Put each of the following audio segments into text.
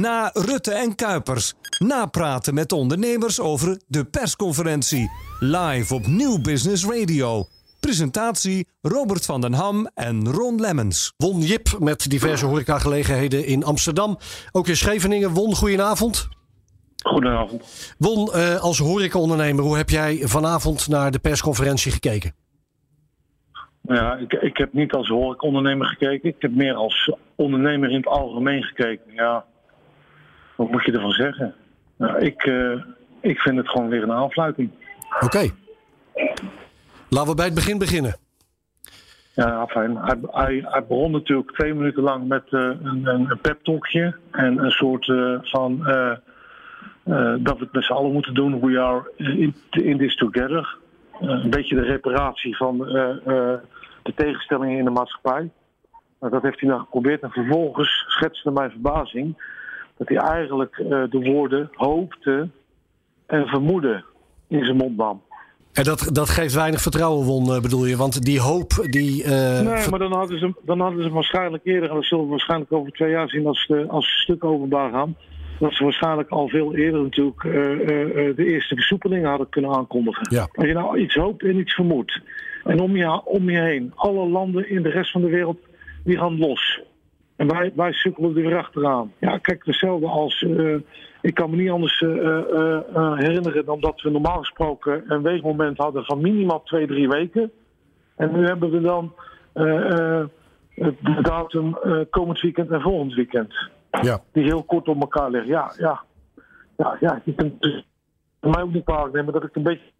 Na Rutte en Kuipers. Napraten met ondernemers over de persconferentie. Live op Nieuw Business Radio. Presentatie Robert van den Ham en Ron Lemmens. Won Jip met diverse horecagelegenheden in Amsterdam. Ook in Scheveningen. Won, goedenavond. Goedenavond. Won, uh, als horecaondernemer, hoe heb jij vanavond naar de persconferentie gekeken? Ja, ik, ik heb niet als horecaondernemer gekeken. Ik heb meer als ondernemer in het algemeen gekeken. Ja, wat moet je ervan zeggen? Nou, ik, uh, ik vind het gewoon weer een aanfluiting. Oké. Okay. Laten we bij het begin beginnen. Ja, fijn. Hij, hij, hij, begon natuurlijk twee minuten lang met uh, een, een pep-talkje. En een soort uh, van dat we het met z'n allen moeten doen. We are in, in this together. een beetje de reparatie van de tegenstellingen in de maatschappij. Nou, dat heeft hij dan geprobeerd. En vervolgens schetste mijn verbazing dat hij eigenlijk de woorden hoopte en vermoeden in zijn mond nam. En dat, dat geeft weinig vertrouwen, Won, bedoel je? Want die hoop, die... Uh, nee, maar dan hadden, ze, dan hadden ze waarschijnlijk eerder... en dat zullen we waarschijnlijk over twee jaar zien als, de, als ze stuk openbaar gaan... dat ze waarschijnlijk al veel eerder natuurlijk uh, uh, de eerste versoepelingen hadden kunnen aankondigen. Ja. Als je nou iets hoopt en iets vermoedt... en om je, om je heen, alle landen in de rest van de wereld, die gaan los... En wij, wij sukkelen er weer achteraan. Ja, kijk, hetzelfde als. Uh, ik kan me niet anders uh, uh, herinneren dan dat we normaal gesproken een weegmoment hadden van minimaal twee, drie weken. En nu hebben we dan de datum komend weekend en volgend weekend. Ja. Die heel kort op elkaar liggen. Ja, ja. Ja, ja je kunt dus mij ook niet kwalijk nemen dat ik een beetje.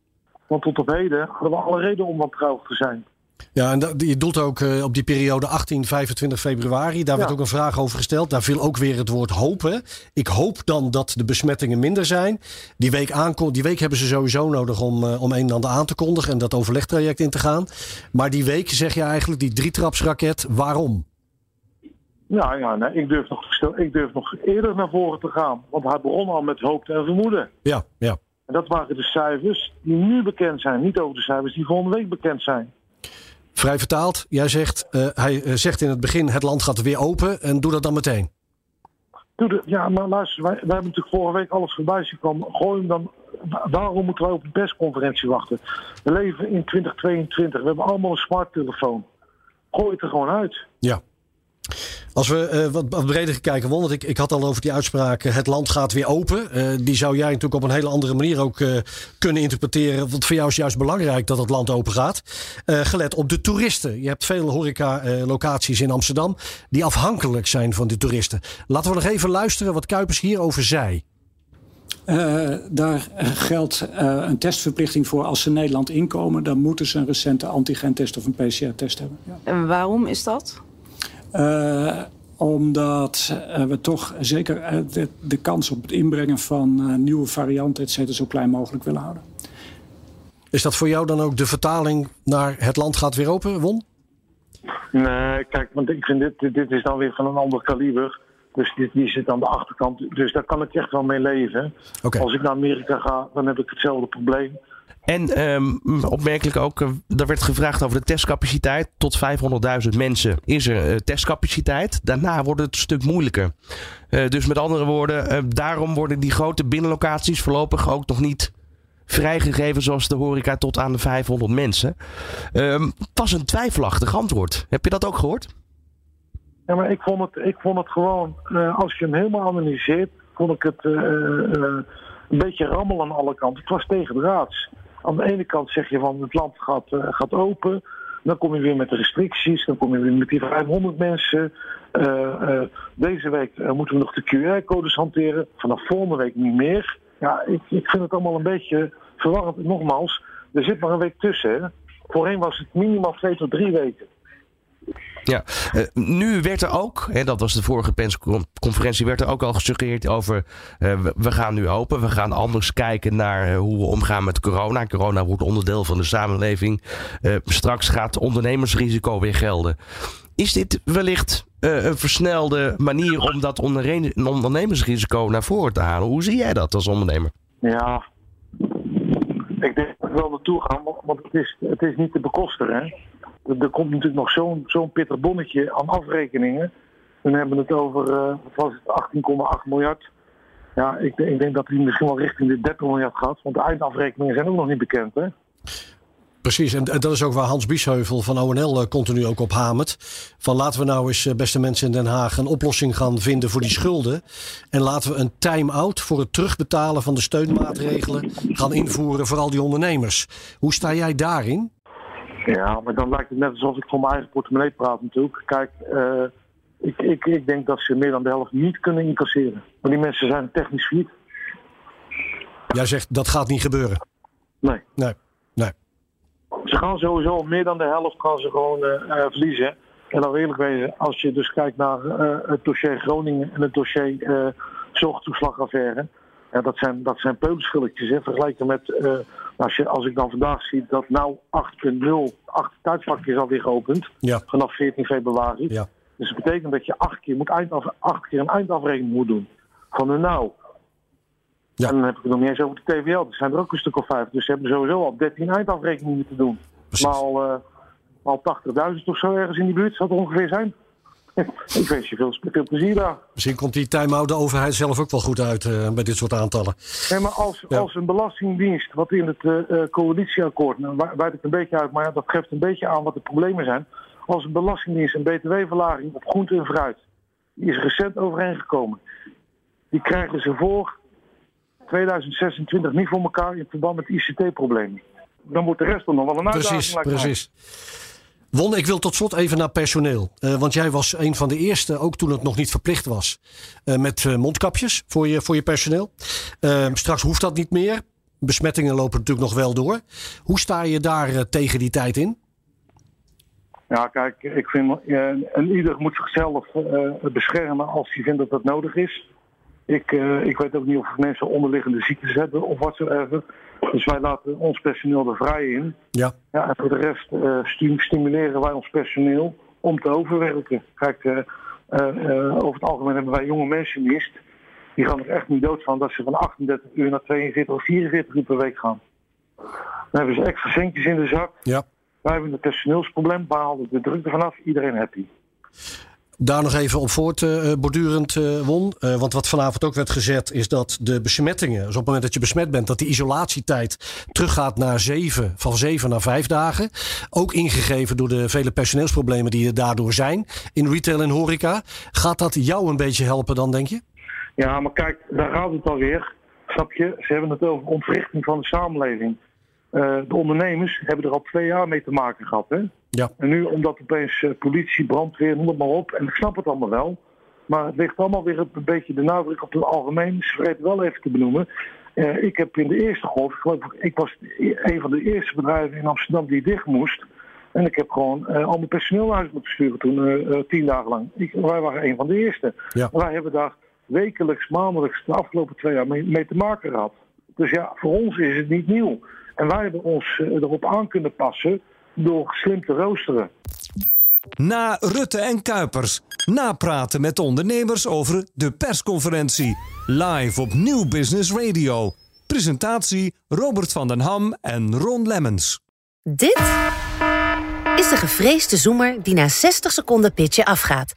Want tot op heden hadden we alle reden om wantrouwig te zijn. Ja, en dat, je doelt ook uh, op die periode 18, 25 februari. Daar ja. werd ook een vraag over gesteld. Daar viel ook weer het woord hopen. Ik hoop dan dat de besmettingen minder zijn. Die week, aankom, die week hebben ze sowieso nodig om, uh, om een en ander aan te kondigen en dat overlegtraject in te gaan. Maar die week zeg je eigenlijk, die drietrapsraket, waarom? Ja, ja nee, ik, durf nog, ik durf nog eerder naar voren te gaan. Want hij begon al met hoop en vermoeden. Ja, ja. En dat waren de cijfers die nu bekend zijn. Niet over de cijfers die volgende week bekend zijn. Vrij vertaald, jij zegt, uh, hij zegt in het begin: het land gaat weer open en doe dat dan meteen. Doe de, ja, maar luister, wij, wij hebben natuurlijk vorige week alles voorbij zien komen. Gooi hem dan. Waarom moeten wij op een persconferentie wachten? We leven in 2022. We hebben allemaal een smarttelefoon. Gooi het er gewoon uit. Ja. Als we uh, wat, wat breder kijken, want ik, ik had al over die uitspraak: het land gaat weer open. Uh, die zou jij natuurlijk op een hele andere manier ook uh, kunnen interpreteren. Want voor jou is juist belangrijk dat het land open gaat. gelet op de toeristen. Je hebt veel horeca-locaties in Amsterdam die afhankelijk zijn van de toeristen. Laten we nog even luisteren wat Kuipers hierover zei. Uh, daar geldt uh, een testverplichting voor als ze Nederland inkomen. Dan moeten ze een recente antigentest of een PCR-test hebben. Ja. En waarom is dat? Uh, omdat uh, we toch zeker uh, de, de, kans op het inbrengen van nieuwe varianten et cetera, zo klein mogelijk willen houden. Is dat voor jou dan ook de vertaling naar het land gaat weer open, Won? Nee, kijk, want ik vind dit, dit is dan weer van een ander kaliber. Dus dit, die zit aan de achterkant. Dus daar kan ik echt wel mee leven. Okay. Als ik naar Amerika ga, dan heb ik hetzelfde probleem. En um, opmerkelijk ook, uh, er werd gevraagd over de testcapaciteit. Tot 500.000 mensen is er uh, testcapaciteit. Daarna wordt het een stuk moeilijker. Uh, dus met andere woorden, daarom worden die grote binnenlocaties voorlopig ook nog niet vrijgegeven zoals de horeca tot aan de 500 mensen. Um, was een twijfelachtig antwoord. Heb je dat ook gehoord? Ja, maar ik vond het, ik vond het gewoon, als je hem helemaal analyseert, vond ik het een beetje rammel aan alle kanten. Het was tegendraads. Aan de ene kant zeg je van het land gaat, uh, gaat open. Dan kom je weer met de restricties. Dan kom je weer met die 500 mensen. Uh, uh, deze week moeten we nog de QR-codes hanteren. Vanaf volgende week niet meer. Ja, ik, ik vind het allemaal een beetje verwarrend. Nogmaals, er zit maar een week tussen. Voorheen was het minimaal twee tot drie weken. Ja, uh, nu werd er ook, en dat was de vorige persconferentie, werd er ook al gesuggereerd over, uh, we gaan nu open, we gaan anders kijken naar uh, hoe we omgaan met corona. Corona wordt onderdeel van de samenleving. straks gaat ondernemersrisico weer gelden. Is dit wellicht een versnelde manier om dat ondernemersrisico naar voren te halen? Hoe zie jij dat als ondernemer? Ja, ik denk dat we wel naartoe gaan, want het is, het is niet te bekosten. Er komt natuurlijk nog zo'n pittig bonnetje aan afrekeningen. Dan hebben we het over, wat was het, 18,8 miljard. Ja, ik, ik, denk dat hij misschien wel richting de 30 miljard gaat. Want de eindafrekeningen zijn ook nog niet bekend, hè? Precies, en, dat is ook waar Hans Biesheuvel van ONL uh, continu ook op hamert. Van laten we nou eens, beste mensen in Den Haag, een oplossing gaan vinden voor die schulden. En laten we een time-out voor het terugbetalen van de steunmaatregelen gaan invoeren voor al die ondernemers. Hoe sta jij daarin? Ja, maar dan lijkt het net alsof ik voor mijn eigen portemonnee praat natuurlijk. Kijk, uh, ik, ik, ik denk dat ze meer dan de helft niet kunnen incasseren. Maar die mensen zijn technisch failliet. Jij zegt dat gaat niet gebeuren? Nee. Nee, nee. Ze gaan sowieso meer dan de helft gaan ze gewoon uh, uh, verliezen. En dan eerlijk wezen, als je dus kijkt naar het dossier Groningen en het dossier zorgtoeslagaffaire. Ja, dat zijn, dat zijn hè, vergeleken met als, je, als ik dan vandaag zie dat nou 8.0, acht tijdvakjes alweer geopend. Ja. Vanaf 14 februari. Ja. Dus dat betekent dat je acht keer, moet eindaf, acht keer een eindafrekening moet doen. Van de nou. Ja. En dan heb ik het nog niet eens over de TVL. Er zijn er ook een stuk of vijf. Dus ze hebben sowieso al 13 eindafrekeningen moeten doen. Precies. Maar al, uh, al 80.000 of zo ergens in die buurt zou het ongeveer zijn. ik wens je veel, veel plezier daar. Misschien komt die time-out de overheid zelf ook wel goed uit uh, bij dit soort aantallen. Nee, maar als, Ja. als een belastingdienst, wat in het uh, uh, coalitieakkoord, nou, wa- wijdt het een beetje uit, maar ja, dat geeft een beetje aan wat de problemen zijn. Als een belastingdienst een btw-verlaging op groente en fruit, die is recent overeengekomen. Die krijgen ze voor 2026 niet voor elkaar in verband met ICT-problemen. Dan moet de rest er nog wel een uitdaging Precies, precies. Won, ik wil tot slot even naar personeel. Eh, want jij was een van de eerste, ook toen het nog niet verplicht was, eh, met eh, mondkapjes voor je, voor je personeel. Eh, straks hoeft dat niet meer. Besmettingen lopen natuurlijk nog wel door. Hoe sta je daar tegen die tijd in? Ja, kijk, ik vind, en ieder moet zichzelf beschermen als hij vindt dat dat nodig is. Ik, ik weet ook niet of mensen onderliggende ziektes hebben of watsoever. Dus wij laten ons personeel er vrij in. Ja, Ja, en voor de rest eh, stimuleren wij ons personeel om te overwerken. Kijk, eh, eh, over het algemeen hebben wij jonge mensen dienst. Die gaan er echt niet dood van dat ze van 38 uur naar 42 of 44 uur per week gaan. Dan hebben ze extra centjes in de zak. ja. Wij hebben een personeelsprobleem, halen de druk ervan af, iedereen happy. Daar nog even op voortbordurend uh, Won. Uh, want wat vanavond ook werd gezet is dat de besmettingen, dus op het moment dat je besmet bent, dat die isolatietijd teruggaat naar zeven, van zeven naar vijf dagen. Ook ingegeven door de vele personeelsproblemen die er daardoor zijn in retail en horeca. Gaat dat jou een beetje helpen dan, denk je? Ja, maar kijk, daar gaat het alweer. Snap je? Ze hebben het over ontwrichting van de samenleving. De ondernemers hebben er al twee jaar mee te maken gehad. Hè? Ja. En nu omdat opeens uh, politie, brandweer, noem het maar op. En ik snap het allemaal wel. Maar het ligt allemaal weer een beetje de nadruk op het algemeen. Ze vergeten wel even te benoemen. Uh, ik heb in de eerste golf, ik, was een van de eerste bedrijven in Amsterdam die dicht moest. En ik heb gewoon uh, al mijn personeel naar huis moeten sturen toen, uh, tien dagen lang. Ik, wij waren een van de eerste. Ja. Wij hebben daar wekelijks, maandelijks de afgelopen twee jaar mee, mee te maken gehad. Dus ja, voor ons is het niet nieuw. En wij hebben ons erop aan kunnen passen door slim te roosteren. Na Rutte en Kuipers. Napraten met ondernemers over de persconferentie. Live op Nieuw Business Radio. Presentatie Robert van den Ham en Ron Lemmens. Dit is de gevreesde zoemer die na 60 seconden pitchen afgaat.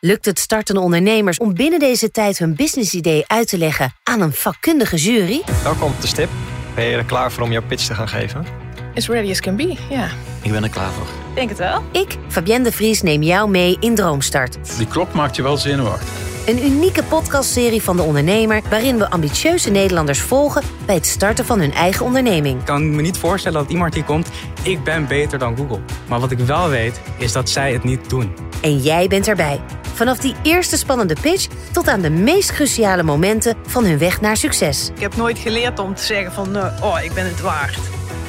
Lukt het startende ondernemers om binnen deze tijd hun businessidee uit te leggen aan een vakkundige jury? Welkom op de stip. Ben je er klaar voor om jouw pitch te gaan geven? As ready as can be, ja. Ik ben er klaar voor. Denk het wel. Ik, Fabienne de Vries, neem jou mee in Droomstart. Die klok maakt je wel zenuwachtig. Een unieke podcastserie van de ondernemer... waarin we ambitieuze Nederlanders volgen... bij het starten van hun eigen onderneming. Ik kan me niet voorstellen dat iemand hier komt... ik ben beter dan Google. Maar wat ik wel weet, is dat zij het niet doen. En jij bent erbij. Vanaf die eerste spannende pitch... tot aan de meest cruciale momenten van hun weg naar succes. Ik heb nooit geleerd om te zeggen van... Uh, oh, ik ben het waard.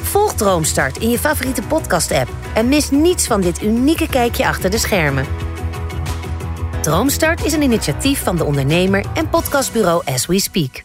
Volg Droomstart in je favoriete podcast-app... en mis niets van dit unieke kijkje achter de schermen. Droomstart is een initiatief van de ondernemer en podcastbureau As We Speak.